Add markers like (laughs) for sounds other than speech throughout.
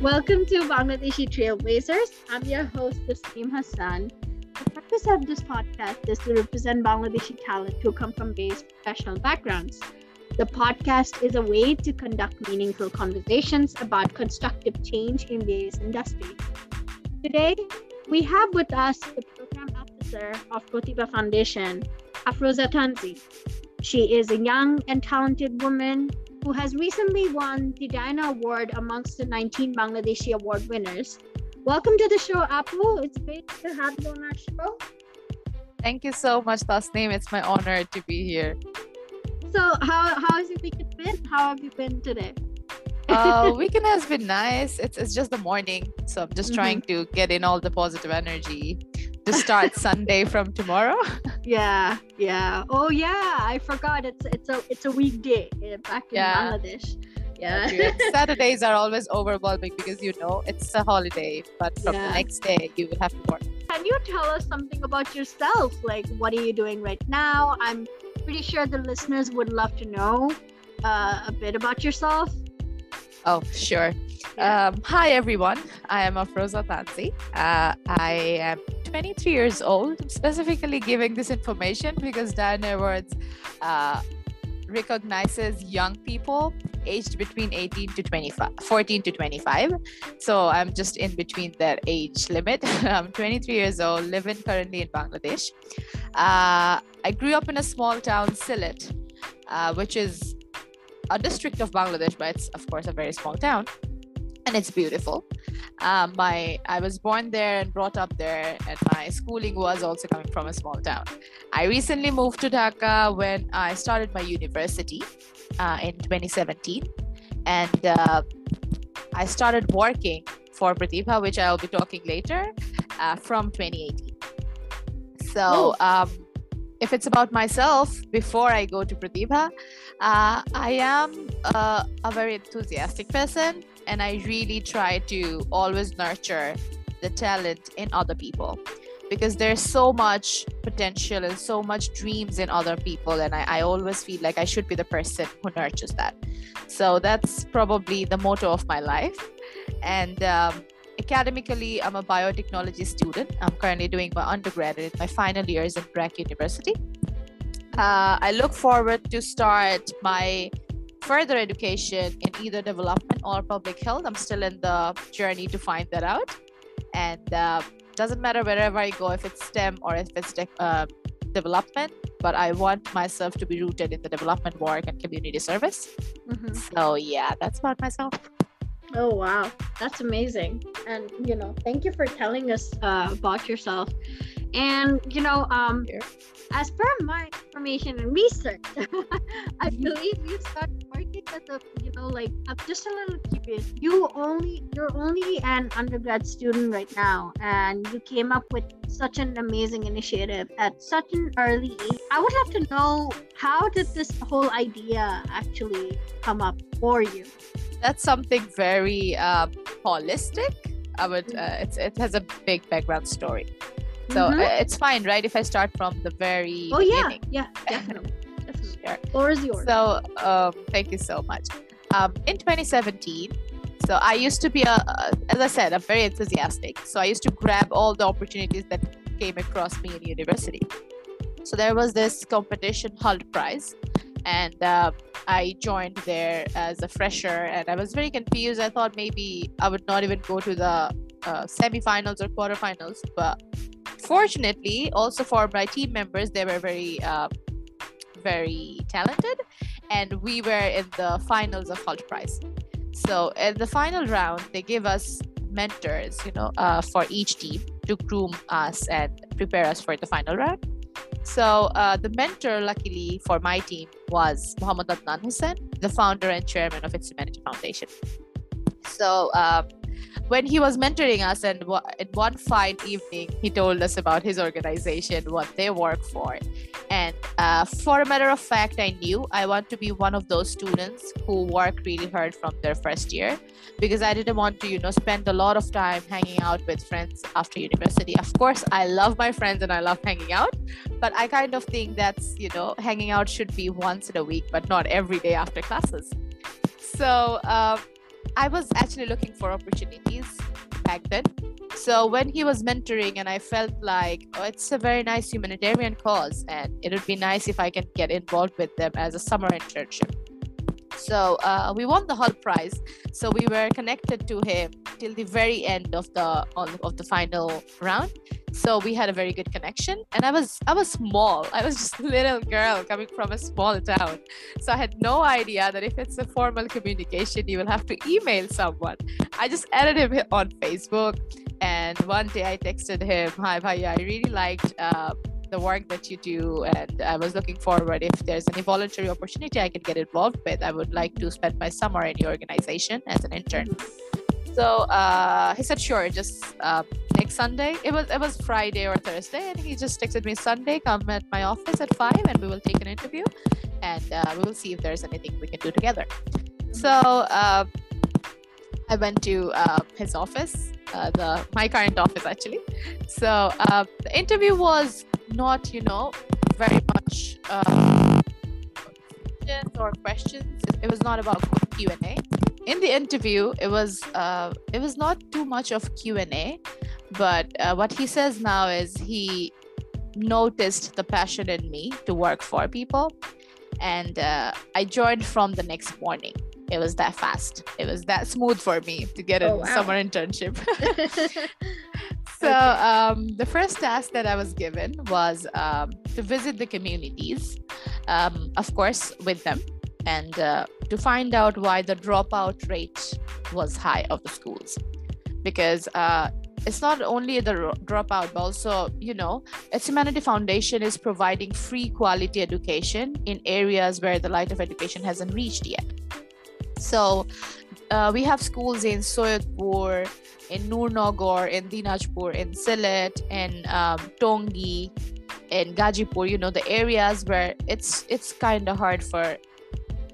Welcome to Bangladeshi Trailblazers. I'm your host, Tasneem Hassan. The purpose of this podcast is to represent Bangladeshi talent who come from various professional backgrounds. The podcast is a way to conduct meaningful conversations about constructive change in various industries. Today, we have with us the program officer of Pratibha Foundation, Afroza Tanzi. She is a young and talented woman who has recently won the Diana Award amongst the 19 Bangladeshi award winners. Welcome to the show, Apu. It's great to have you on our show. Thank you so much, Tasneem. It's my honor to be here. So, how how has your weekend been? How have you been today? uh, (laughs) weekend has been nice. It's it's just the morning, so I'm just mm-hmm. trying to get in all the positive energy to start Sunday from tomorrow. (laughs) Yeah, yeah. Oh yeah, I forgot. It's it's a it's a weekday back in yeah. Bangladesh. Yeah. (laughs) Saturdays are always overwhelming because you know it's a holiday, but from yeah. the next day you will have to work. Can you tell us something about yourself? Like, what are you doing right now? I'm pretty sure the listeners would love to know uh, a bit about yourself. Oh, sure. Um, hi, everyone. I am Afroza Tanzi. Uh, I am 23 years old. Specifically giving this information because Diana Awards uh, recognizes young people aged between 18 to 25, 14 to 25. So I'm just in between that age limit. (laughs) I'm 23 years old, living currently in Bangladesh. Uh, I grew up in a small town, Sylhet, uh, which is a district of Bangladesh, but it's of course a very small town, and it's beautiful. Um, my I was born there and brought up there, and my schooling was also coming from a small town. I recently moved to Dhaka when I started my university uh, in 2017, and uh, I started working for Pratibha, which I'll be talking later, uh, from 2018. So. Oh. Um, if it's about myself, before I go to Pratibha, uh, I am uh, a very enthusiastic person and I really try to always nurture the talent in other people. Because there's so much potential and so much dreams in other people and I, I always feel like i should be the person who nurtures that. So that's probably the motto of my life. And um, academically i'm a biotechnology student. I'm currently doing my undergraduate my final years at BRAC university uh, i look forward to start my further education in either development or public health i'm still in the journey to find that out and uh, doesn't matter wherever I go, if it's STEM or if it's de- uh, development, but I want myself to be rooted in the development work and community service. Mm-hmm. So, yeah, that's about myself. Oh, wow. That's amazing. And, you know, thank you for telling us uh, about yourself. And, you know, um, as per my information and research, (laughs) I believe you started working as a, you know, like I'm just a little curious. You only you're only an undergrad student right now, and you came up with such an amazing initiative at such an early age. I would love to know how did this whole idea actually come up for you? That's something very uh, holistic. I would. Uh, it's, it has a big background story. So mm-hmm. Uh, it's fine, right? If I start from the very oh beginning. yeah, yeah, definitely. definitely. Sure. Floor is yours. So um, thank you so much. Um, in 2017, so I used to be a, as I said, I'm very enthusiastic. So I used to grab all the opportunities that came across me in university. So there was this competition, Hult Prize, and uh, I joined there as a fresher, and I was very confused. I thought maybe I would not even go to the uh, semifinals or quarterfinals, but fortunately, also for my team members, they were very, uh, very talented, and we were in the finals of Hult Prize. So in the final round, they gave us mentors, you know, uh, for each team to groom us and prepare us for the final round. So uh, the mentor, luckily for my team, was Muhammad Adnan Hussain, the founder and chairman of Its Humanity Foundation. So um, when he was mentoring us and one fine evening he told us about his organization what they work for. And uh, for a matter of fact i knew i want to be one of those students who work really hard from their first year because i didn't want to you know spend a lot of time hanging out with friends after university. Of course i love my friends and i love hanging out but i kind of think that's you know hanging out should be once in a week but not every day after classes. So um, I was actually looking for opportunities back then. So when he was mentoring, and I felt like, oh, it's a very nice humanitarian cause, and it would be nice if I can get involved with them as a summer internship. So uh, we won the Hult Prize. So we were connected to him till the very end of the of the final round. So we had a very good connection. And I was I was small. I was (laughs) just a little girl coming from a small town. So I had no idea that if it's a formal communication, you will have to email someone. I just added him on Facebook. And one day I texted him, "Hi, Bhaiya, I really liked." Uh, the work that you do and i was looking forward if there's any voluntary opportunity i can get involved with i would like to spend my summer in your organization as an intern. So uh, he said sure just uh, next sunday. It was it was friday or thursday and he just texted me sunday come at my office at five and we will take an interview and uh, we will see if there's anything we can do together. So uh, i went to uh, his office uh, the my current office actually. So uh, the interview was not you know very much uh, or questions. It was not about q&a in the interview it was uh, it was not too much of q&a but uh, what he says now is he noticed the passion in me to work for people and uh, i joined from the next morning. It was that fast. It was that smooth for me to get a oh, wow. summer internship (laughs) (laughs) so um, the first task that I was given was um, to visit the communities, um, of course, with them, and uh, to find out why the dropout rate was high of the schools. Because uh, it's not only the dropout, but also, you know, its Humanity Foundation is providing free quality education in areas where the light of education hasn't reached yet. So uh, we have schools in Soyotpur, in Noornagar, in Dinajpur, in Sylhet, in um, Tongi, in Gazipur. You know the areas where it's it's kind of hard for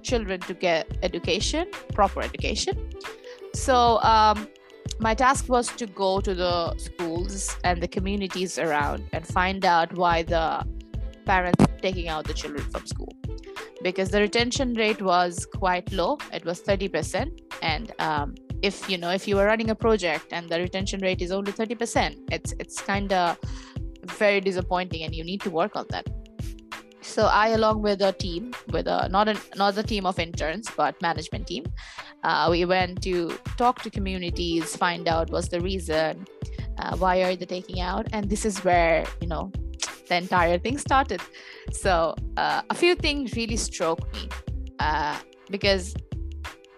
children to get education, proper education. So um, my task was to go to the schools and the communities around and find out why the parents are taking out the children from school because the retention rate was quite low. It was 30% and um, if you know if you are running a project and the retention rate is only 30% it's it's kind of very disappointing and you need to work on that. So i along with a team with a not a not a team of interns but management team uh, we went to talk to communities find out what's the reason uh, why are they taking out? And this is where you know the entire thing started so uh, a few things really struck me uh, because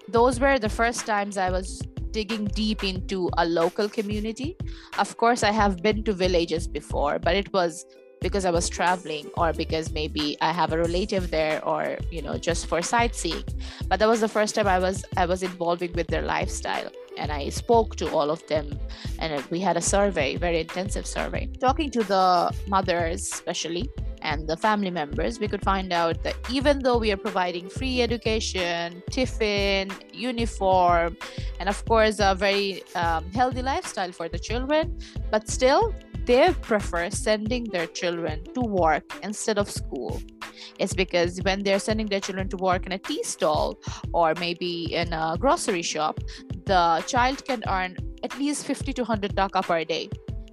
those were the first times I was digging deep into a local community. Of course, I have been to villages before, but it was because I was traveling or because maybe I have a relative there or you know just for sightseeing. But that was the first time I was I was involving with their lifestyle and I spoke to all of them and we had a survey, very intensive survey. Talking to the mothers especially and the family members, we could find out that even though we are providing free education, tiffin, uniform, and of course, a very um, healthy lifestyle for the children, but still, they prefer sending their children to work instead of school. It's because when they're sending their children to work in a tea stall or maybe in a grocery shop, the child can earn at least 50 to 100 taka per day.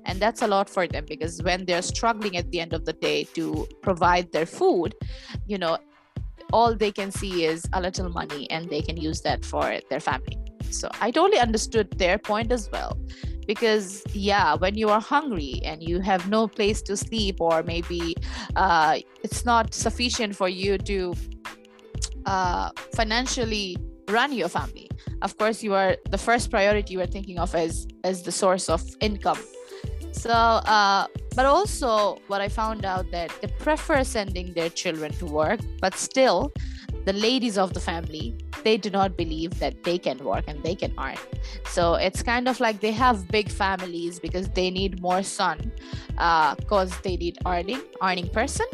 And that's a lot for them because when they're struggling at the end of the day to provide their food you know all they can see is a little money and they can use that for their family. So i totally understood their point as well because yeah when you are hungry and you have no place to sleep or maybe uh, it's not sufficient for you to uh, financially run your family of course you are the first priority you are thinking of as as the source of income so, uh, but also what I found out that they prefer sending their children to work, but still, the ladies of the family they do not believe that they can work and they can earn. So it's kind of like they have big families because they need more son, because uh, they need earning earning person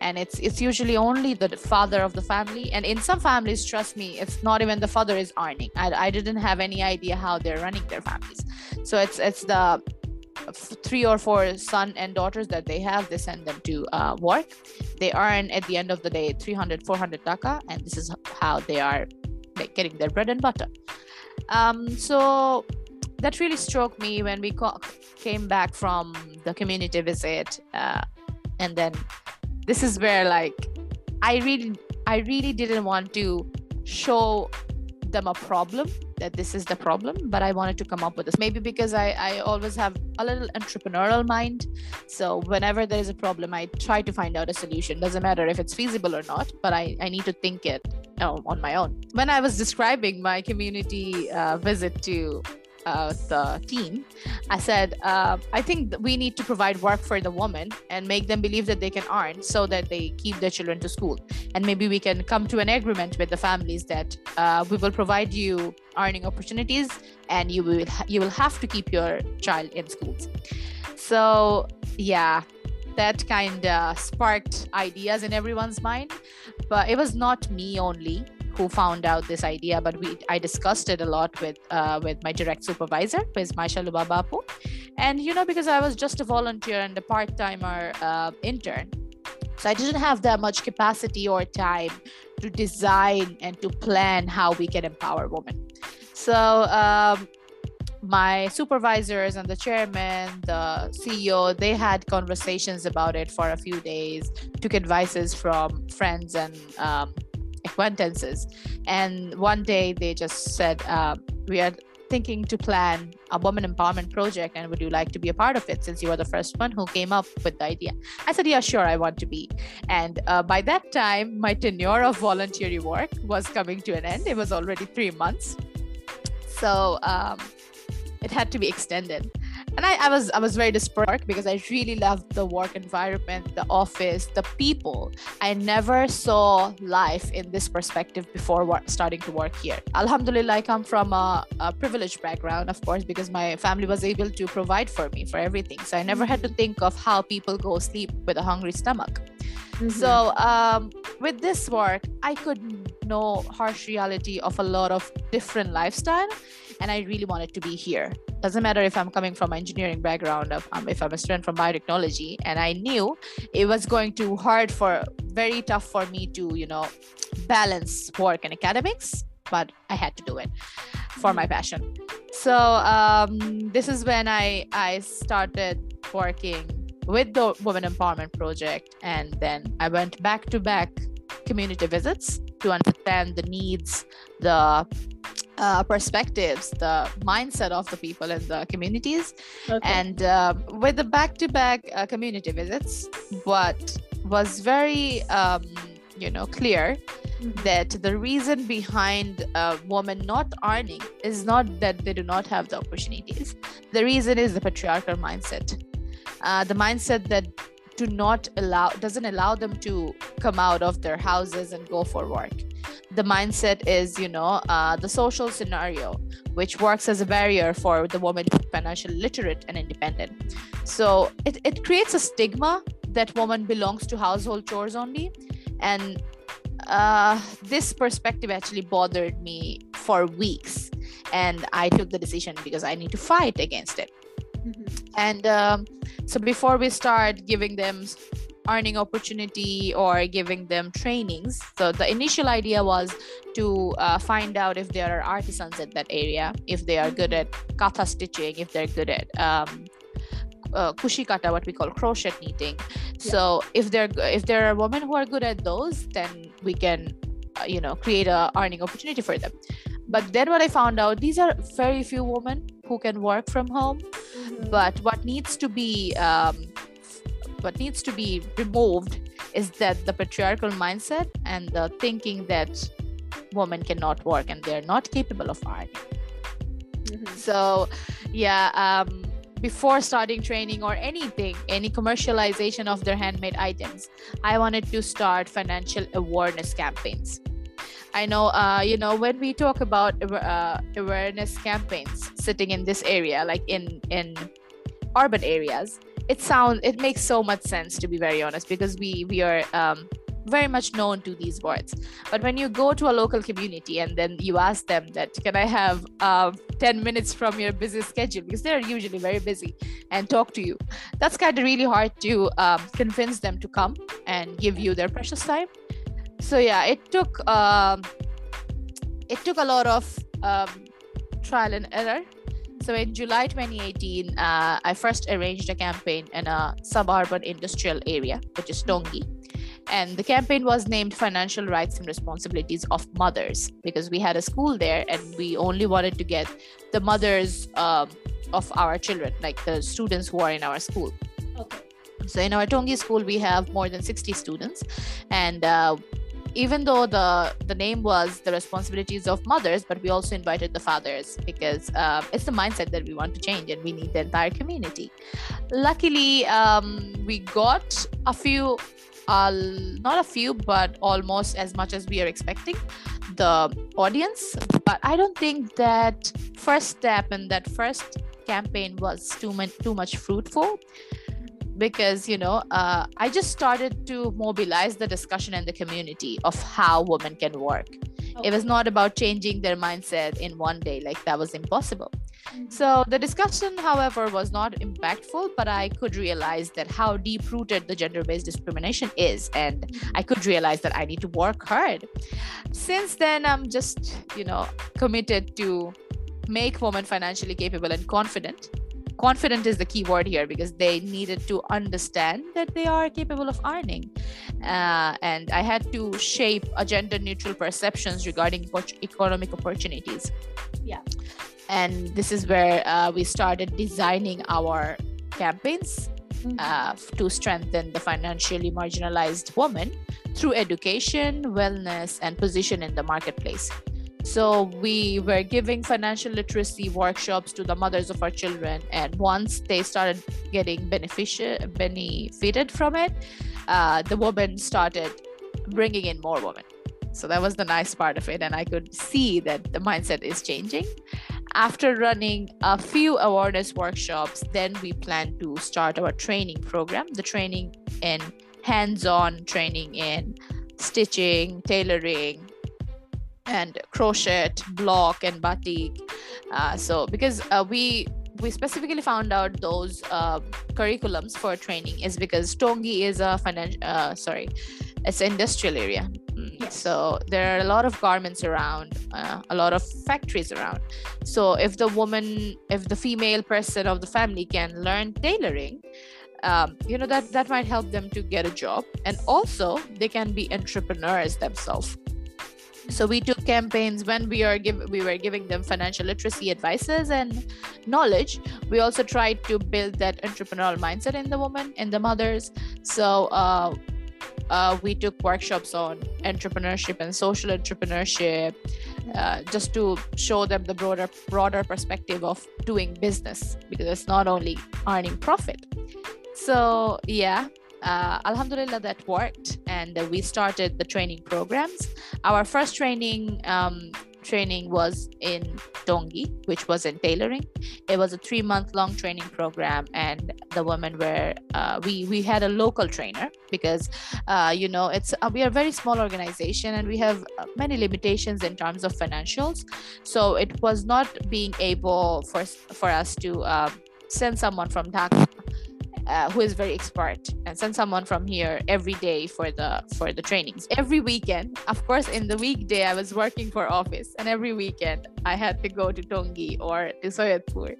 and it's it's usually only the father of the family. And in some families trust me it's not even the father is earning. I, I didn't have any idea how they're running their families. So it's it's the three or four son and daughters that they have they send them to uh, work. They earn at the end of the day 300 400 taka. And this is how they are getting their bread and butter. Um, so that really struck me when we co- came back from the community visit, uh, and then this is where like I really, I really didn't want to show them a problem that this is the problem but i wanted to come up with this. Maybe because i i always have a little entrepreneurial mind so whenever there is a problem i try to find out a solution. Doesn't matter if it's feasible or not but i i need to think it you know, on my own. When i was describing my community uh, visit to uh, the team, I said, uh, I think we need to provide work for the woman and make them believe that they can earn so that they keep their children to school. And maybe we can come to an agreement with the families that uh, we will provide you earning opportunities and you will you will have to keep your child in schools. So yeah, that kind of sparked ideas in everyone's mind, but it was not me only who found out this idea, but we I discussed it a lot with uh, with my direct supervisor, who is Maisha Lubabapu. And you know, because I was just a volunteer and a part-timer uh, intern, so I didn't have that much capacity or time to design and to plan how we can empower women. So um, my supervisors and the chairman, the CEO, they had conversations about it for a few days, took advices from friends and um, (laughs) acquaintances. And one day they just said, uh, We are thinking to plan a woman empowerment project and would you like to be a part of it since you were the first one who came up with the idea? I said yeah sure i want to be. And uh, by that time my tenure of voluntary work was coming to an end. It was already three months. So um, it had to be extended and I, I, was I was very desperate because I really loved the work environment, the office, the people. I never saw life in this perspective before work, starting to work here. Alhamdulillah, I come from a, a, privileged background, of course, because my family was able to provide for me for everything. So I never had to think of how people go sleep with a hungry stomach. Mm-hmm. So um, with this work, I could know harsh reality of a lot of different lifestyle, and I really wanted to be here doesn't matter if i'm coming from an engineering background um, if i'm a student from biotechnology and i knew it was going to hard for very tough for me to you know balance work and academics but i had to do it for my passion. So um, this is when i i started working with the women empowerment project and then i went back to back community visits to understand the needs the uh, perspectives, the mindset of the people in the communities. Okay. And uh, with the back to back community visits, what was very, um, you know, clear mm-hmm. that the reason behind a woman not earning is not that they do not have the opportunities. The reason is the patriarchal mindset. Uh, the mindset that do not allow doesn't allow them to come out of their houses and go for work. The mindset is you know uh, the social scenario which works as a barrier for the woman to be financially literate and independent. So it, it creates a stigma that woman belongs to household chores only. And uh, this perspective actually bothered me for weeks. And i took the decision because i need to fight against it. Mm-hmm. and um, so before we start giving them earning opportunity or giving them trainings. So the initial idea was to uh, find out if there are artisans in that area, if they are good at katha stitching, if they're good at um, uh, kushikata, what we call crochet knitting. Yeah. So if there if there are women who are good at those, then we can uh, you know create a earning opportunity for them. But then what I found out, these are very few women who can work from home. Mm-hmm. But what needs to be um, what needs to be removed is that the patriarchal mindset and the thinking that women cannot work and they're not capable of art Mm-hmm. So, yeah, um, before starting training or anything, any commercialization of their handmade items, I wanted to start financial awareness campaigns. I know, uh, you know, when we talk about uh, awareness campaigns sitting in this area, like in in urban areas, it sounds it makes so much sense to be very honest because we we are um, very much known to these words. But when you go to a local community and then you ask them that can i have uh, 10 minutes from your busy schedule? Because they're usually very busy and talk to you. That's kind of really hard to um, convince them to come and give you their precious time so yeah it took um, it took a lot of um, trial and error. So in July 2018, uh, I first arranged a campaign in a suburban industrial area, which is Tongi. And the campaign was named Financial Rights and Responsibilities of Mothers because we had a school there and we only wanted to get the mothers um, of our children, like the students who are in our school. Okay. So in our Tongi school, we have more than 60 students, and uh, even though the the name was the responsibilities of mothers, but we also invited the fathers because uh, it's the mindset that we want to change, and we need the entire community. Luckily, um, we got a few, uh, not a few, but almost as much as we are expecting the audience. But I don't think that first step and that first campaign was too much too much fruitful because you know uh, i just started to mobilize the discussion in the community of how women can work okay. it was not about changing their mindset in one day like that was impossible mm-hmm. so the discussion however was not impactful but i could realize that how deep rooted the gender based discrimination is and mm-hmm. i could realize that i need to work hard since then i'm just you know committed to make women financially capable and confident confident is the key word here because they needed to understand that they are capable of earning. Uh, and i had to shape a gender neutral perceptions regarding economic opportunities. Yeah. And this is where uh, we started designing our campaigns mm-hmm. uh, to strengthen the financially marginalized woman through education wellness and position in the marketplace so we were giving financial literacy workshops to the mothers of our children, and once they started getting beneficia- benefited from it, uh, the women started bringing in more women. So that was the nice part of it, and I could see that the mindset is changing. After running a few awareness workshops, then we plan to start our training program. The training in hands-on training in stitching, tailoring, and crochet block and batik. Uh, so because uh, we we specifically found out those uh, curriculums for training is because tongi is a financial uh, sorry it's an industrial area. Mm, yes. so there are a lot of garments around uh, a lot of factories around. So if the woman if the female person of the family can learn tailoring um, you know that that might help them to get a job. And also they can be entrepreneurs themselves so we took campaigns when we are give we were giving them financial literacy advices and knowledge. We also tried to build that entrepreneurial mindset in the women in the mothers. So uh, uh, we took workshops on entrepreneurship and social entrepreneurship uh, just to show them the broader broader perspective of doing business because it's not only earning profit. So yeah uh, alhamdulillah that worked and we started the training programs our first training um, training was in Tongi, which was in tailoring. It was a three month long training program, and the women were uh, we we had a local trainer because uh, you know it's uh, we are a very small organization and we have uh, many limitations in terms of financials. So it was not being able for for us to uh, send someone from Dhaka uh, who is very expert and send someone from here every day for the for the trainings. Every weekend of course in the weekday i was working for office and every weekend i had to go to tongi or to soyatpur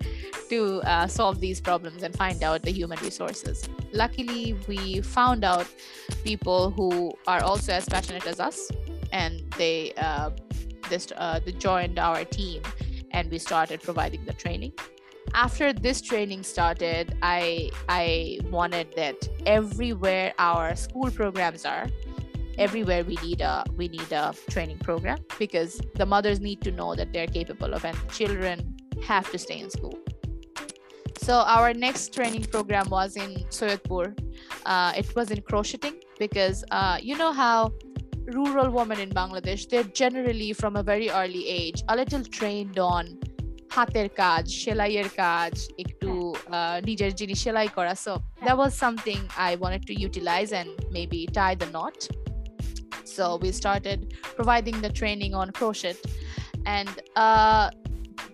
to uh, solve these problems and find out the human resources. Luckily we found out people who are also as passionate as us and they uh, this uh, they joined our team and we started providing the training after this training started i i wanted that everywhere our school programs are everywhere we need a we need a training program because the mothers need to know that they're capable of and children have to stay in school. So our next training program was in soyatpur uh, it was in crocheting because uh, you know how rural women in bangladesh they're generally from a very early age a little trained on হাতের কাজ সেলাইয়ের কাজ একটু নিজের জিনিস সেলাই করা so that was something I wanted to utilize and maybe tie the knot so we started providing the training on crochet and uh,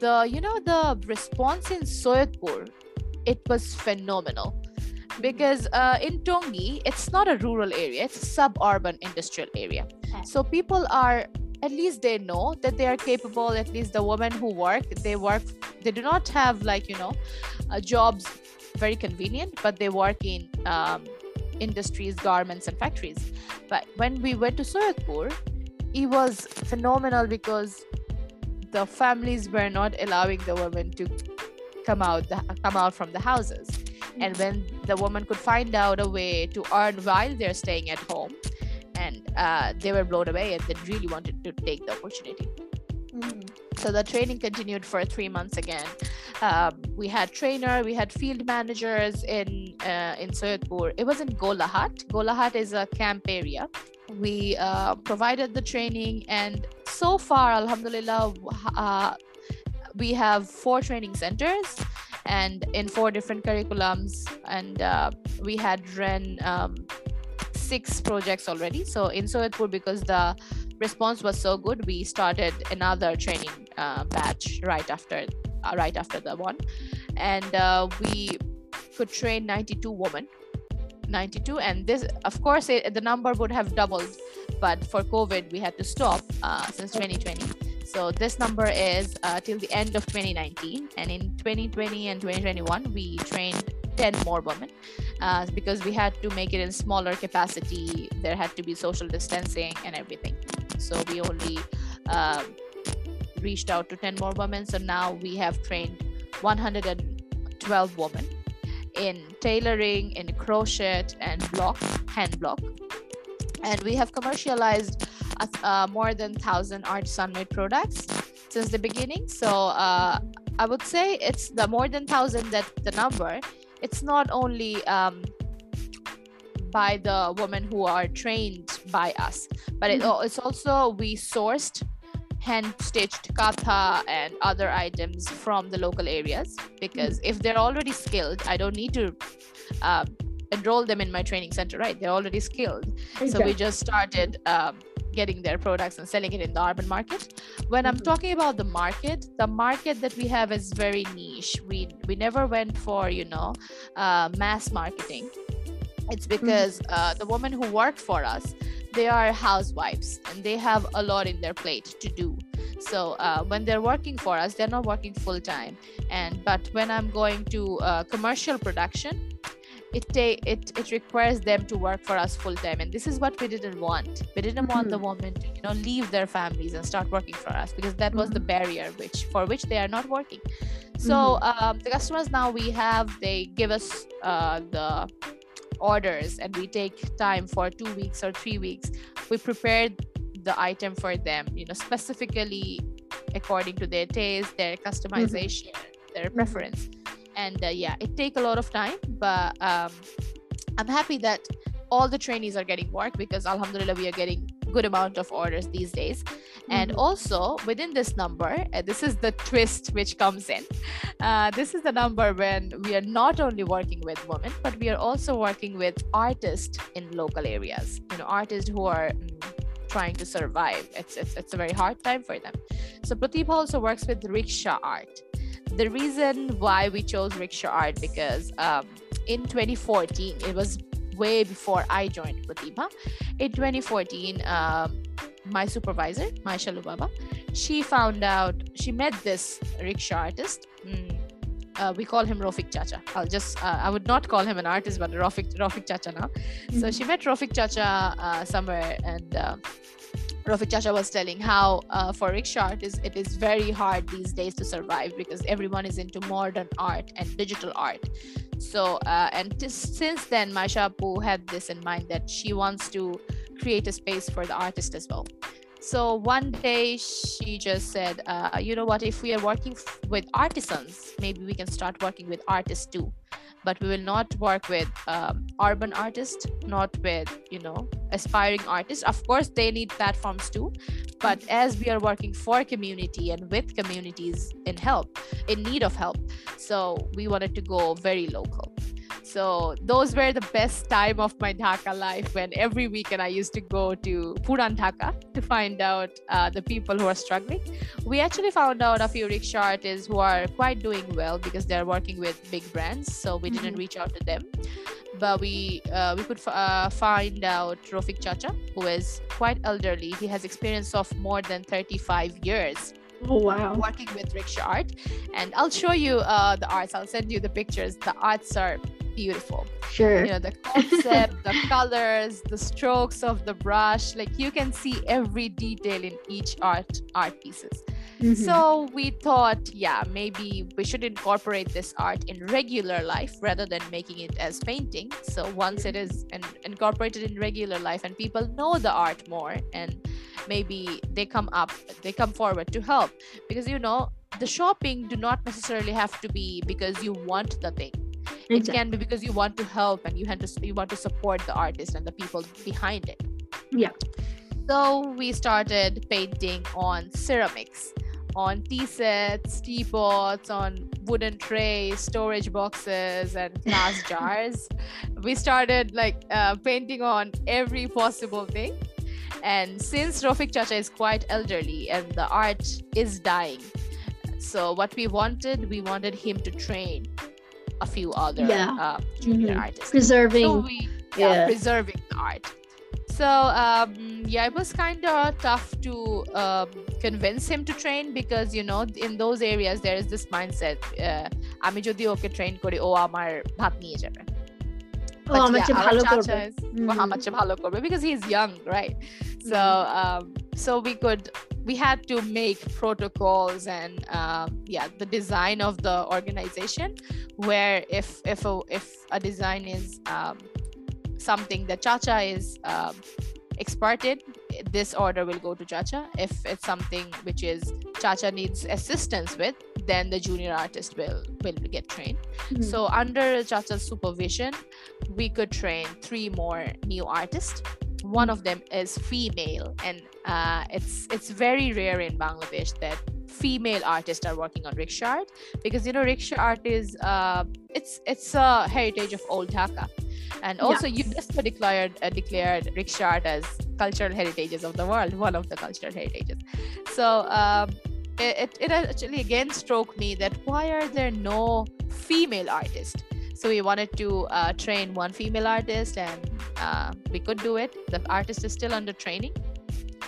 the you know the response in Soyatpur it was phenomenal because uh, in Tongi it's not a rural area it's a suburban industrial area so people are at least they know that they are capable at least the women who work they work they do not have like you know uh, jobs very convenient but they work in um, industries garments and factories. But when we went to soyadpur it was phenomenal because the families were not allowing the women to come out the, come out from the houses. And when the woman could find out a way to earn while they're staying at home and uh, they were blown away and they really wanted to take the opportunity. Mhm. so the training continued for three months again. Um, we had trainer we had field managers in uh, in soyadpur it was in golahat. Golahat is a camp area. We uh, provided the training and so far alhamdulillah uh, we have four training centers and in four different curriculums. And uh, we had run um, six projects already. So in soyadpur because the response was so good we started another training uh, batch right after uh, right after the one. And uh, we could train 92 women. 92 and this of course it, the number would have doubled but for covid we had to stop uh, since 2020 so this number is uh, till the end of 2019 and in 2020 and 2021 we trained 10 more women uh, because we had to make it in smaller capacity. There had to be social distancing and everything. So we only um, reached out to 10 more women. So now we have trained 112 women in tailoring in crochet and block hand block. And we have commercialized uh, uh, more than 1000 artisan made products since the beginning. So uh, i would say it's the more than 1000 that the number it's not only um, by the women who are trained by us but it, Mhm. it's also we sourced hand stitched katha and other items from the local areas because if they're already skilled i don't need to um, enroll them in my training center right? They're already skilled. So we just started um, getting their products and selling it in the urban market. When i'm Mhm. talking about the market the market that we have is very niche. We we never went for you know uh, mass marketing. It's because uh, the women who work for us they are housewives and they have a lot in their plate to do. So uh, when they're working for us they're not working full time. And but when i'm going to uh, commercial production it take it it requires them to work for us full time and this is what we didn't want. We didn't want the hmm. women to you know leave their families and start working for us because that was the hmm. barrier which for which they are not working. So hmm. um, the customers now we have they give us uh, the orders and we take time for two weeks or three weeks. We prepare the item for them you know specifically according to their taste their customization their preference and uh, yeah it take a lot of time but um, i'm happy that all the trainees are getting work because alhamdulillah we are getting good amount of orders these days. And Mhm. also within this number uh, this is the twist which comes in. Uh, this is the number when we are not only working with women but we are also working with artists in local areas. You know artists who are mm, trying to survive. It's, it's it's a very hard time for them. So Pratibha also works with rickshaw art the reason why we chose rickshaw art because um, in 2014 it was way before i joined pratibha in 2014 um, my supervisor maisha lubaba she found out she met this rickshaw artist Mm, uh, we call him Rofik Chacha. I'll just, uh, I would not call him an artist, but Rofik, Rofik Chacha now. So Mhm. she met Rofik Chacha uh, somewhere, and Rofik Chacha was telling how uh, for rickshaw artists, it is very hard these days to survive because everyone is into modern art and digital art. So, uh, and t- since then, Maisha Apu had this in mind that she wants to create a space for the artist as well. So one day she just said, uh, you know what, if we are working f- with artisans, maybe we can start working with artists too. But we will not work with um, urban artists, not with, you know, aspiring artists. Of course, they need platforms too. But as we are working for community and with communities in help, in need of help, so we wanted to go very local. So those were the best time of my Dhaka life when every weekend I used to go to Puran Dhaka to find out uh, the people who are struggling. We actually found out a few rickshaw artists who are quite doing well because they're working with big brands. So we didn't Mhm. reach out to them. but we uh, we could f- uh, find out Rofik Chacha, who is quite elderly. He has experience of more than 35 years Oh wow. working with rickshaw art, and I'll show you uh, the arts. I'll send you the pictures. The arts are beautiful. Sure. You know the (laughs) concept, the colors, the strokes of the brush. Like you can see every detail in each art art pieces. Mhm. So we thought, yeah, maybe we should incorporate this art in regular life rather than making it as painting. So once it is in, incorporated in regular life and people know the art more, and maybe they come up, they come forward to help, because you know the shopping do not necessarily have to be because you want the thing. It can be because you want to help and you want to you want to support the artist and the people behind it. Yeah. So we started painting on ceramics, on tea sets, teapots, on wooden trays, storage boxes, and (laughs) glass jars. We started like uh, painting on every possible thing. And since Rofik Chacha is quite elderly and the art is dying, so what we wanted, we wanted him to train a few other Yeah. uh, junior Mhm. artists Preserving. so we yeah, yeah. preserving the art so um, yeah it was kind of tough to um, convince him to train because you know in those areas there is this mindset uh, আমি যদি ওকে train করি ও আমার ভাত নিয়ে যাবে ও But আমার yeah, চেয়ে our ভালো Chacha করবে is- Mhm. ও আমার চেয়ে ভালো করবে because he's young right so um, so we could we had to make protocols and um, yeah the design of the organization where if if a, if a design is um, something that Chacha is um, expert in this order will go to Chacha if it's something which is Chacha needs assistance with then the junior artist will will get trained Mhm. so under Chacha's supervision, we could train three more new artists. One of them is female, and uh, it's it's very rare in Bangladesh that female artists are working on rickshaw art because you know rickshaw art is uh, it's it's a heritage of old Dhaka, and also UNESCO declared uh, declared rickshaw art as cultural heritages of the world, one of the cultural heritages. So. Um, it, it, it actually again struck me that why are there no female artists so we wanted to uh, train one female artist and uh, we could do it the artist is still under training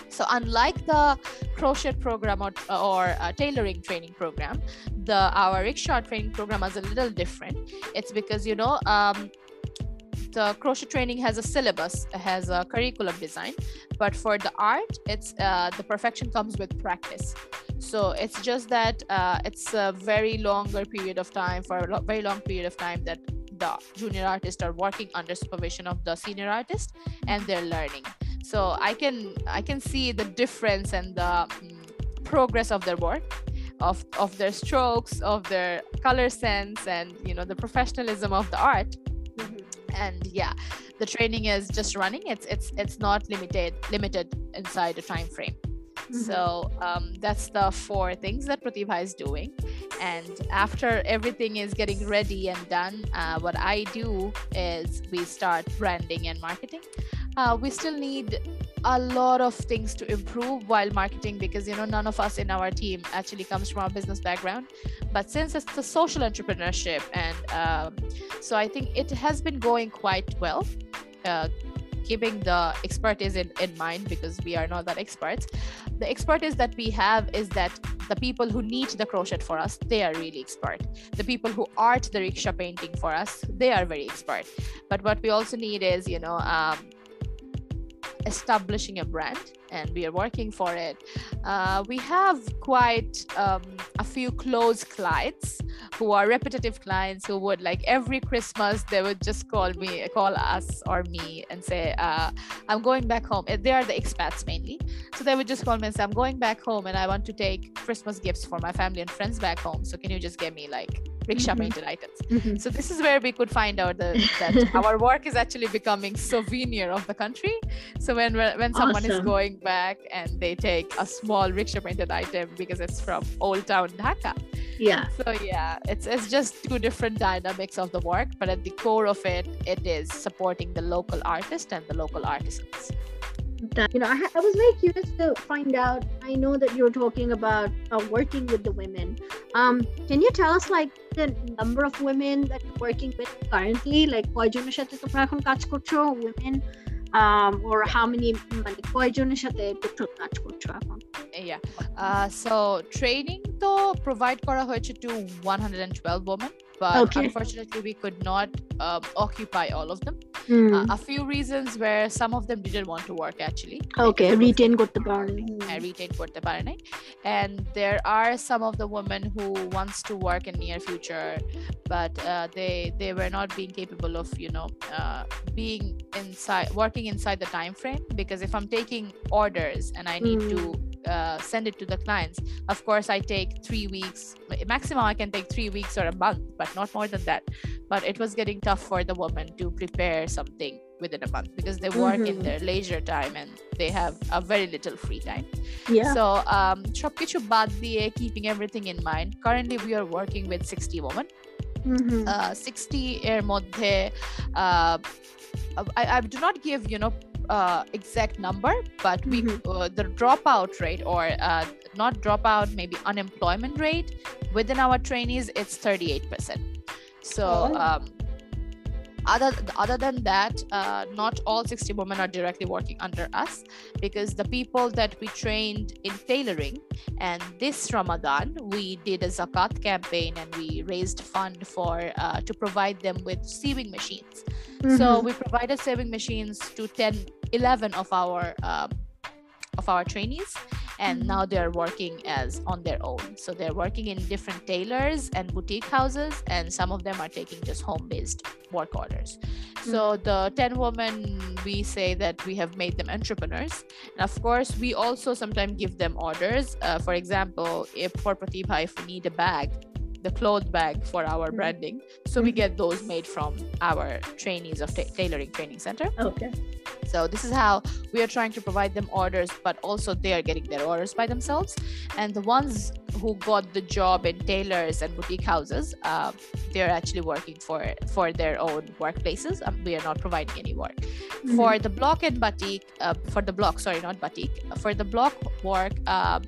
so unlike the crochet program or, or uh, tailoring training program the our rickshaw training program is a little different. It's because you know um, the crochet training has a syllabus has a curriculum design but for the art it's uh, the perfection comes with practice. So it's just that uh, it's a very longer period of time for a very long period of time that the junior artists are working under supervision of the senior artist and they're learning so i can i can see the difference and the mm, progress of their work of of their strokes of their color sense and you know the professionalism of the art Mhm. and yeah the training is just running it's it's it's not limited limited inside a time frame Mhm. so um, that's the four things that Pratibha is doing. And after everything is getting ready and done, uh, what I do is we start branding and marketing. Uh, we still need a lot of things to improve while marketing because you know none of us in our team actually comes from a business background. But since it's the social entrepreneurship and um, so i think it has been going quite well uh, keeping the expertise in, in mind because we are not that experts. The expertise that we have is that the people who need the crochet for us they are really expert. The people who art the rickshaw painting for us they are very expert. But what we also need is you know um, establishing a brand and we are working for it. Uh, we have quite um, a few close clients who are repetitive clients who would like every christmas they would just call me call us or me and say uh, i'm going back home. They are the expats mainly. So they would just call me and say i'm going back home and i want to take christmas gifts for my family and friends back home. So can you just get me like rickshaw Mhm. painted items Mhm. so this is where we could find out the, that (laughs) our work is actually becoming souvenir of the country so when when someone is going back and they take a small rickshaw painted item because it's from old town dhaka Yeah. so yeah it's it's just two different dynamics of the work but at the core of it it is supporting the local artist and the local artisans That, you know, I, ha- I was very curious to find out. I know that you're talking about uh, working with the women. Um, can you tell us like the number of women that you're working with currently? Like কয়জনের সাথে তোমরা এখন কাজ করছো women um, or how many মানে কয়জনের সাথে total কাজ করছো এখন? Yeah. Uh, so training to provide করা হয়েছে to 112 women, but Okay. unfortunately we could not um, occupy all of them. Hmm. Uh, a few reasons where some of them didn't want to work actually. okay, because it was- retain করতে পারোনি। uh, retain করতে পারে নাই and there are some of the women who wants to work in near future but uh, they they were not being capable of you know uh, being inside working inside the time frame because if i'm taking orders and i need to uh, send it to the clients of course i take three weeks maximum i can take three weeks or a month but not more than that but it was getting tough for the woman to prepare something within a month because they work in Mhm. their leisure time and they have a very little free time Yeah. so um সবকিছু বাদ দিয়ে keeping everything in mind currently we are working with 60 women Mhm. uh, 60 এর মধ্যে uh, I, I do not give you know uh, exact number but we Mhm. uh, the dropout rate or uh, not dropout maybe unemployment rate within our trainees it's 38% so Oh. um, other other than that uh, not all 60 women are directly working under us because the people that we trained in tailoring and this ramadan we did a zakat campaign and we raised fund for uh, to provide them with sewing machines so Mhm. we provided sewing machines to 10 11 of our um, of our trainees and Mhm. now they're working as on their own. So they're working in different tailors and boutique houses and some of them are taking just home based work orders. So the 10 women we say that we have made them entrepreneurs. And of course we also sometimes give them orders. Uh, for example if for pratibha if we need a bag the cloth bag for our Mhm. branding so we Mhm. get those made from our trainees of ta- tailoring training center Okay. so this is how we are trying to provide them orders but also they are getting their orders by themselves and the ones who got the job in tailors and boutique houses uh, they're actually working for for their own workplaces um, we are not providing any work Mhm. for the block and batik uh, for the block sorry not batik for the block work um,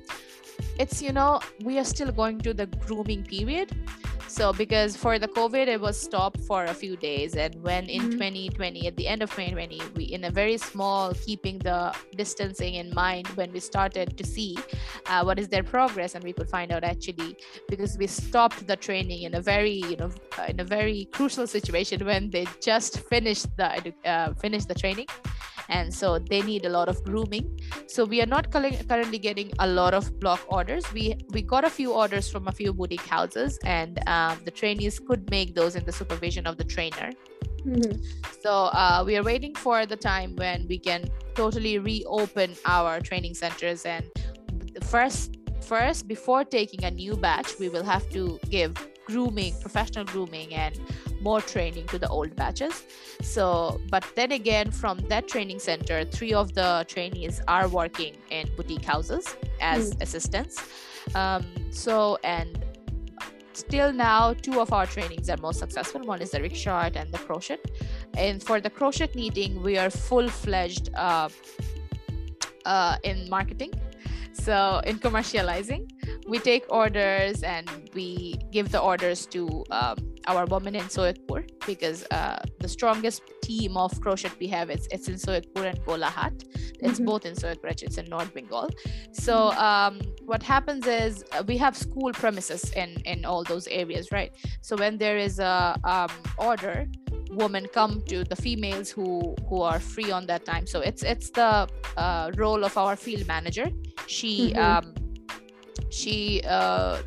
it's you know we are still going to the grooming period. So because for the covid it was stopped for a few days. And when in Mhm. 2020 at the end of 2020 we in a very small keeping the distancing in mind when we started to see uh, what is their progress and we could find out actually because we stopped the training in a very you know in a very crucial situation when they just finished the uh, finished the training and so they need a lot of grooming. So we are not currently getting a lot of block orders. We we got a few orders from a few boutique houses and um, the trainees could make those in the supervision of the trainer. Mhm. so uh, we are waiting for the time when we can totally reopen our training centers and first first before taking a new batch we will have to give grooming professional grooming and more training to the old batches. So but then again from that training center three of the trainees are working in boutique houses as assistants. Um, so and still now two of our trainings are most successful. One is the rickshaw and the crochet. And for the crochet knitting we are full-fledged uh, uh, in marketing so in commercializing we take orders and we give the orders to um, our women in Soyatpur because uh, the strongest team of crochet we have is it's in Soyatpur and Golahat. It's Mhm. both in actually, it's in North Bengal. So um, what happens is uh, we have school premises in in all those areas, right? So when there is a um, order, women come to the females who who are free on that time. So it's it's the uh, role of our field manager. She Mhm. um, she uh,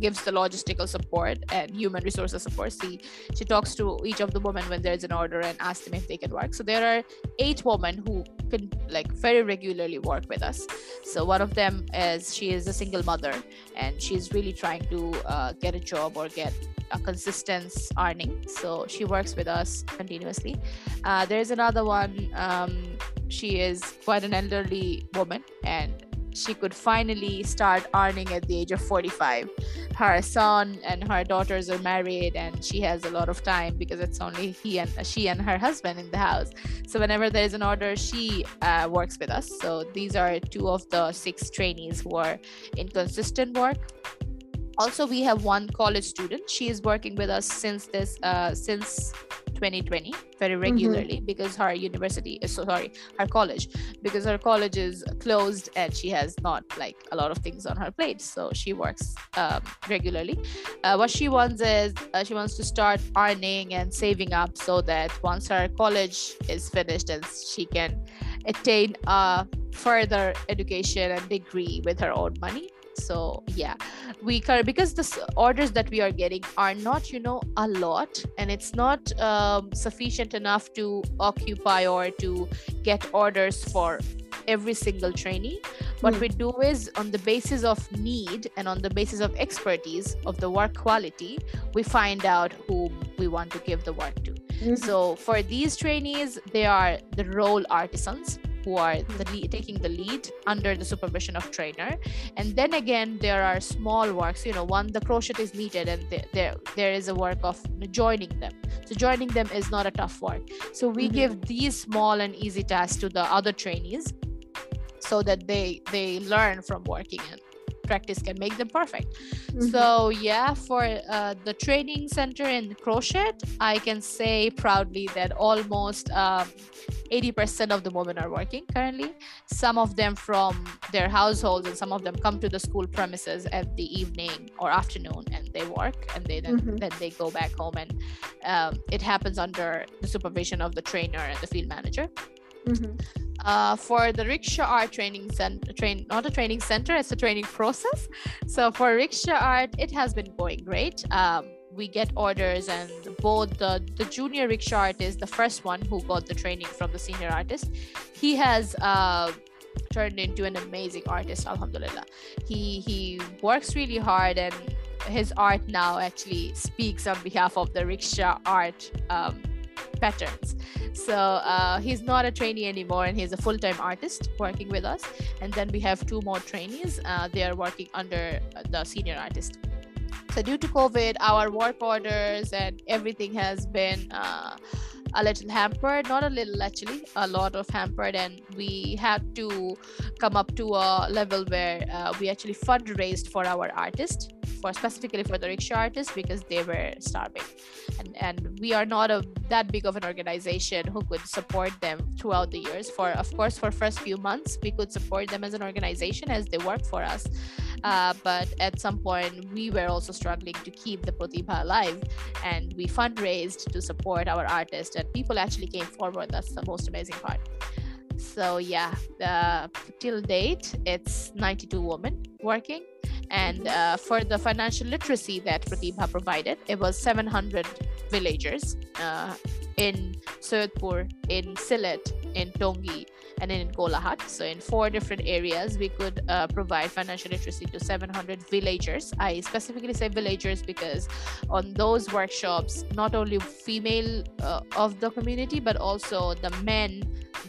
gives the logistical support and human resources support. She she talks to each of the women when there's an order and asks them if they can work. So there are eight women who can like very regularly work with us. So one of them is she is a single mother and she's really trying to uh, get a job or get a consistent earning. So she works with us continuously. Uh, there's another one. Um, she is quite an elderly woman and she could finally start earning at the age of 45 her son and her daughters are married and she has a lot of time because it's only he and she and her husband in the house. So whenever there's an order she uh, works with us. So these are two of the six trainees who are in consistent work. Also we have one college student. She is working with us since this uh, since 2020 very Mm-hmm. regularly because her university is so sorry her college because her college is closed and she has not like a lot of things on her plate so she works um, regularly uh, what she wants is uh, she wants to start earning and saving up so that once her college is finished and she can attain a further education and degree with her own money so yeah we cur- because the orders that we are getting are not you know a lot and it's not um, sufficient enough to occupy or to get orders for every single trainee what Hmm. we do is on the basis of need and on the basis of expertise of the work quality we find out who we want to give the work to Mhm. so for these trainees they are the role artisans who are the lead, taking the lead under the supervision of trainer. And then again there are small works you know one the crochet is needed and there there, there is a work of joining them. So joining them is not a tough work. So we Mhm. give these small and easy tasks to the other trainees so that they they learn from working and practice can make them perfect Mhm. so yeah for uh, the training center in crochet i can say proudly that almost um, 80% of the women are working currently some of them from their households and some of them come to the school premises at the evening or afternoon and they work and they then, Mhm. then they go back home and um, it happens under the supervision of the trainer and the field manager Mhm. Uh, for the rickshaw art training center train not a training center it's a training process. So for rickshaw art it has been going great. Um, we get orders and both the the junior rickshaw artist the first one who got the training from the senior artist he has uh, turned into an amazing artist alhamdulillah. He he works really hard and his art now actually speaks on behalf of the rickshaw art um, patterns so uh, he's not a trainee anymore and he's a full-time artist working with us. And then we have two more trainees. Uh, they are working under the senior artist. So due to covid our work orders and everything has been uh, a little hampered. Not a little actually a lot of hampered. And we had to come up to a level where uh, we actually fundraised for our artist for specifically for the rickshaw artists because they were starving. And and we are not a that big of an organization who could support them throughout the years. For of course for first few months we could support them as an organization as they work for us. Uh, but at some point we were also struggling to keep the Pratibha alive. And we fundraised to support our artists and people actually came forward. That's the most amazing part. So yeah uh, till date it's 92 women working and uh, for the financial literacy that Pratibha provided it was 700 villagers uh, in Soyotpur, in Sylhet, in Tongi, and in Kolahat. So, in four different areas, we could uh, provide financial literacy to 700 villagers. I specifically say villagers because on those workshops, not only female uh, of the community, but also the men,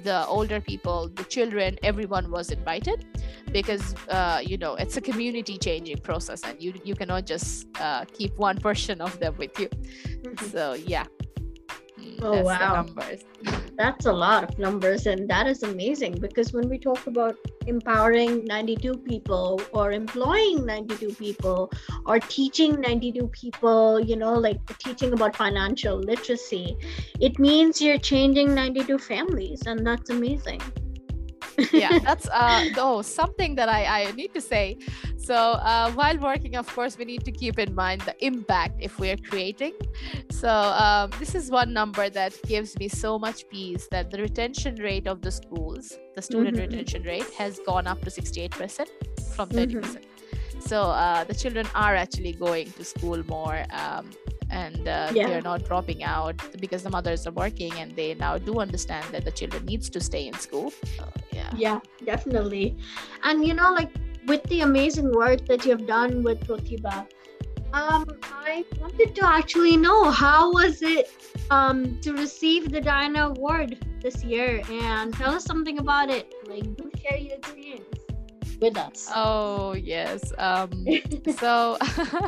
the older people, the children, everyone was invited because uh, you know it's a community changing process and you you cannot just uh, keep one (laughs) portion of them with you Mhm. so yeah Oh, wow. numbers (laughs) That's a lot of numbers, and that is amazing because when we talk about empowering 92 people or employing 92 people or teaching 92 people, you know, like teaching about financial literacy, it means you're changing 92 families, and that's amazing. Yeah. (laughs) That's uh oh something that i i need to say. So uh, while working of course we need to keep in mind the impact if we're creating. So um, this is one number that gives me so much peace that the retention rate of the schools the student Mhm. retention rate has gone up to 68% from 30% so uh, the children are actually going to school more um, and uh, Yeah. they're not dropping out because the mothers are working and they now do understand that the children needs to stay in school So, yeah Yeah, definitely. And you know, like with the amazing work that you've done with Pratibha um, I wanted to actually know how was it um, to receive the Diana Award this year, and tell us something about it. Like, do share your experience with us. Oh yes. Um, (laughs) so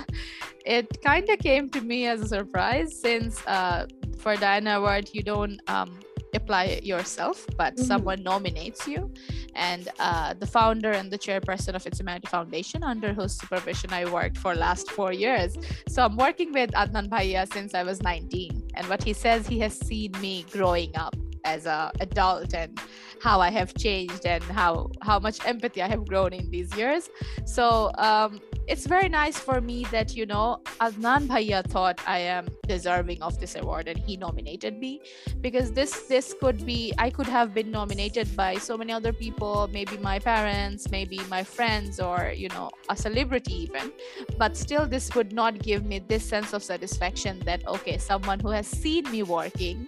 (laughs) it kind of came to me as a surprise since uh, for Diana Award you don't um, apply it yourself, but Mhm. someone nominates you, and uh, the founder and the chairperson of It's Humanity Foundation, under whose supervision I worked for last four years. So I'm working with Adnan Bhaiya since I was 19, and what he says he has seen me growing up as a adult and how I have changed and how how much empathy I have grown in these years. So um, it's very nice for me that you know Adnan Bhaiya thought I am deserving of this award and he nominated me because this this could be I could have been nominated by so many other people, maybe my parents, maybe my friends, or you know a celebrity even, but still this would not give me this sense of satisfaction that okay someone who has seen me working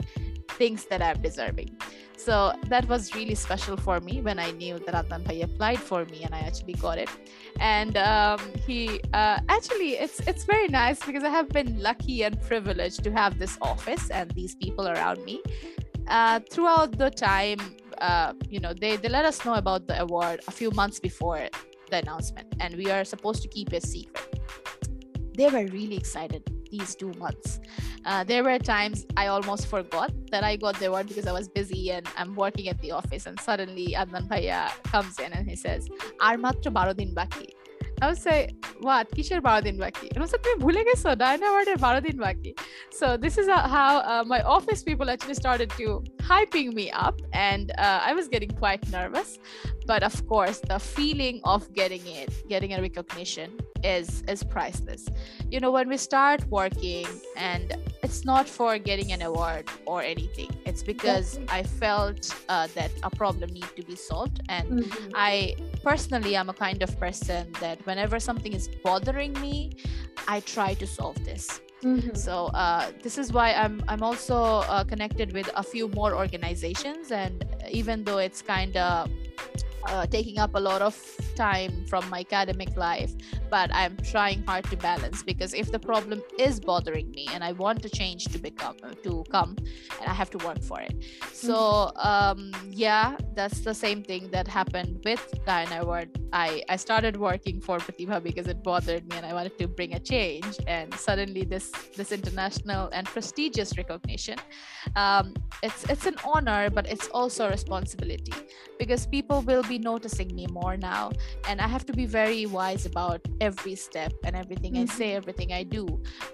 thinks that I'm deserving. So that was really special for me when I knew that Bhai applied for me and I actually got it. And um, he uh, actually, it's it's very nice because I have been lucky and privileged to have this office and these people around me. Uh, throughout the time, uh, you know, they, they let us know about the award a few months before the announcement, and we are supposed to keep it secret. They were really excited these two months. Uh, there were times I almost forgot that I got the award because I was busy and I'm working at the office. And suddenly Adnan Bhaiya comes in and he says, Ar matro baro din baki. I would say, what? Kisher baro baki. And I was like, bhule geso, Diana awarded baro din baki. So this is how uh, my office people actually started to hyping me up. And uh, I was getting quite nervous. But of course, the feeling of getting it, getting a recognition is is priceless you know when we start working and it's not for getting an award or anything it's because i felt uh, that a problem need to be solved and mm-hmm. i personally i'm a kind of person that whenever something is bothering me i try to solve this Mm-hmm. So uh, this is why I'm I'm also uh, connected with a few more organizations, and even though it's kind of uh, taking up a lot of time from my academic life but i'm trying hard to balance because if the problem is bothering me and i want to change to become to come and i have to work for it. So um, yeah that's the same thing that happened with diana award i i started working for pratibha because it bothered me and i wanted to bring a change. And suddenly this this international and prestigious recognition um, it's it's an honor but it's also a responsibility because people will be noticing me more now and i have to be very wise about every step and everything mm-hmm. i say everything i do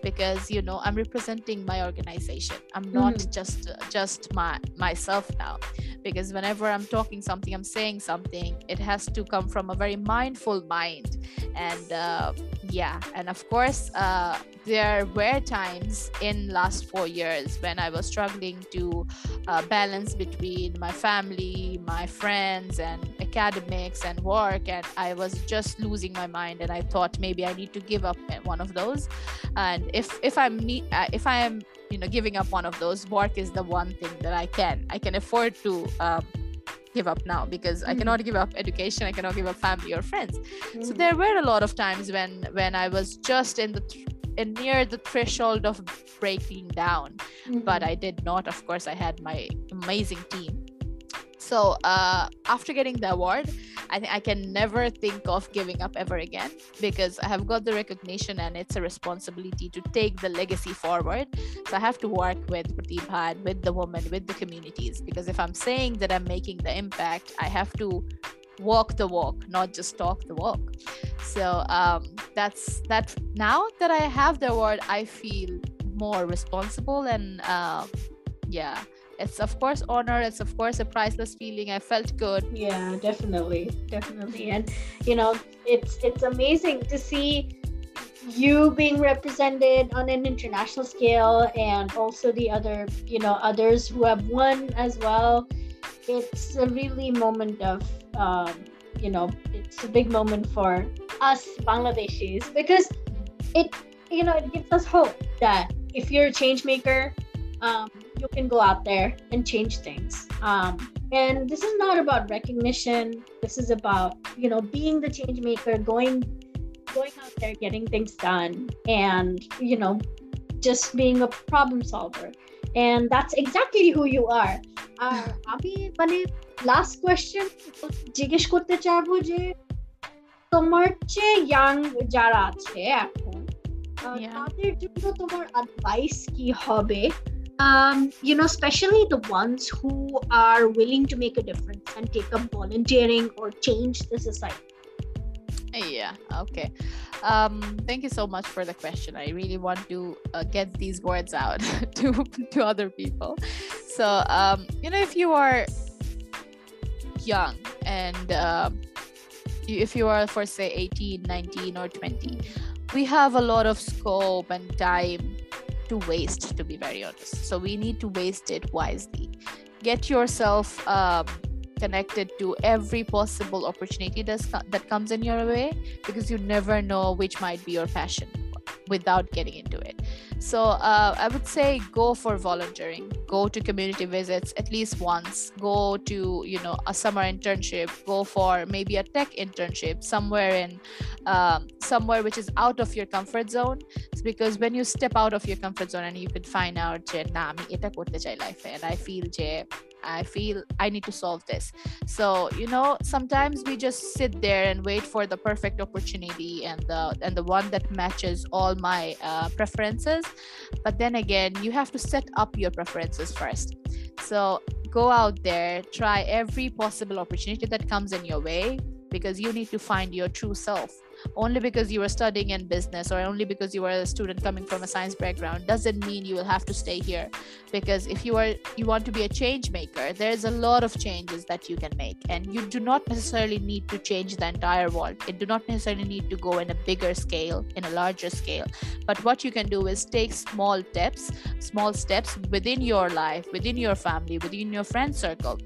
because you know i'm representing my organization i'm not mm-hmm. just just my myself now because whenever i'm talking something i'm saying something it has to come from a very mindful mind and uh, yeah and of course uh, there were times in last four years when i was struggling to uh, balance between my family my friends and academics and work and i was just losing my mind and i thought maybe i need to give up one of those and if if i'm uh, if i am you know giving up one of those work is the one thing that i can i can afford to um, give up now because mm-hmm. I cannot give up education, I cannot give up family or friends. Mm-hmm. So there were a lot of times when when I was just in the th- in near the threshold of breaking down, mm-hmm. but I did not. Of course, I had my amazing team so uh, after getting the award i think i can never think of giving up ever again because i have got the recognition and it's a responsibility to take the legacy forward. So i have to work with pratibha and with the women with the communities because if i'm saying that i'm making the impact i have to walk the walk not just talk the walk. So um, that's that now that i have the award i feel more responsible and uh, yeah it's of course honor. It's of course a priceless feeling. I felt good. Yeah definitely. Definitely. And you know it's it's amazing to see you being represented on an international scale and also the other you know others who have won as well. It's a really moment of um, you know it's a big moment for us bangladeshis because it you know it gives us hope that if you're a change maker um, you can go out there and change things. Um, and this is not about recognition. This is about you know being the change maker, going going out there, getting things done, and you know just being a problem solver. And that's exactly who you are. আর আমি মানে last question জিজ্ঞেস করতে চাইবো যে তোমার চেয়ে young যারা আছে এখন তাদের জন্য তোমার অ্যাডভাইস কি হবে um, you know, especially the ones who are willing to make a difference and take up volunteering or change the society? Yeah, okay. Um, thank you so much for the question. I really want to uh, get these words out (laughs) to, to other people. So, um, you know, if you are young and uh, if you are for say 18 19 or 20 we have a lot of scope and time to waste to be very honest. So we need to waste it wisely. Get yourself um, connected to every possible opportunity that comes in your way because you never know which might be your passion without getting into it. So uh, i would say go for volunteering. Go to community visits at least once. Go to you know a summer internship. Go for maybe a tech internship somewhere in um, somewhere which is out of your comfort zone. It's because when you step out of your comfort zone and you could find out life and i feel I feel I need to solve this. So, you know, sometimes we just sit there and wait for the perfect opportunity and the and the one that matches all my uh, preferences. But then again, you have to set up your preferences first. So, go out there, try every possible opportunity that comes in your way because you need to find your true self only because you are studying in business or only because you are a student coming from a science background doesn't mean you will have to stay here. Because if you are you want to be a change maker there's a lot of changes that you can make. And you do not necessarily need to change the entire world. It do not necessarily need to go in a bigger scale in a larger scale. But what you can do is take small steps small steps within your life within your family within your friend circle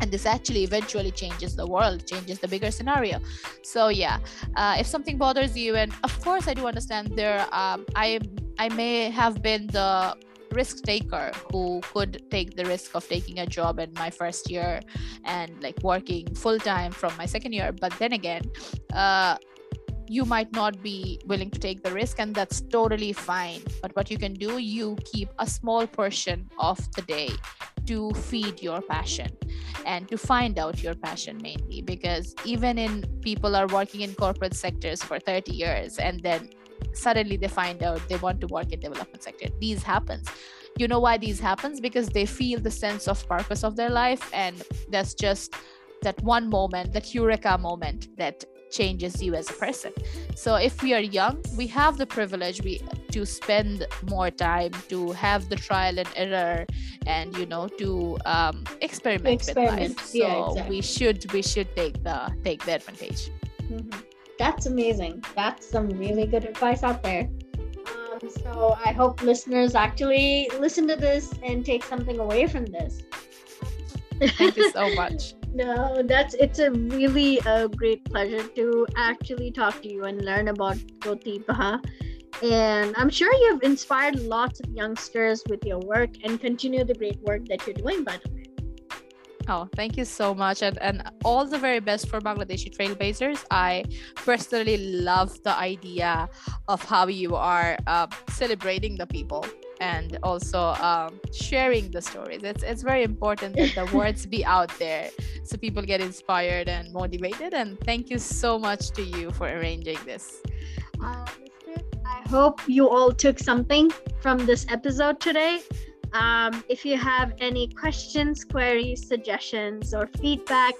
and this actually eventually changes the world changes the bigger scenario. So yeah uh, if something bothers you and of course i do understand there um, i i may have been the risk taker who could take the risk of taking a job in my first year and like working full time from my second year. But then again uh, you might not be willing to take the risk and that's totally fine. But what you can do you keep a small portion of the day to feed your passion and to find out your passion mainly. Because even in people are working in corporate sectors for 30 years and then suddenly they find out they want to work in development sector. These happens. You know why these happens? Because they feel the sense of purpose of their life and that's just that one moment that eureka moment that changes you as a person. So if we are young we have the privilege we to spend more time to have the trial and error and you know to um, experiment, experiment, with life so yeah, exactly. we should we should take the take the advantage. Mm-hmm. that's amazing. That's some really good advice out there. Um, so i hope listeners actually listen to this and take something away from this. Thank you so much (laughs) no, that's it's a really a uh, great pleasure to actually talk to you and learn about Pratibha. And I'm sure you've inspired lots of youngsters with your work and continue the great work that you're doing, by the way. Oh, thank you so much. And, and all the very best for Bangladeshi trailblazers. I personally love the idea of how you are uh, celebrating the people and also um, sharing the stories. It's it's very important that the words be out there so people get inspired and motivated. And thank you so much to you for arranging this. Uh, I hope you all took something from this episode today. Um, if you have any questions, queries, suggestions, or feedback,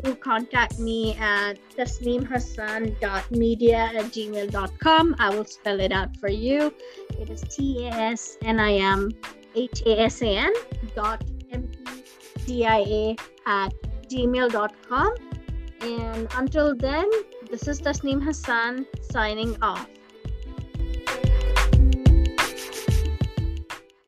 do contact me at tasnimhasan.media at gmail.com. I will spell it out for you. It is T A S N I M H A S A N dot M E D I A at gmail.com. And until then, this is Tasnim Hasan signing off.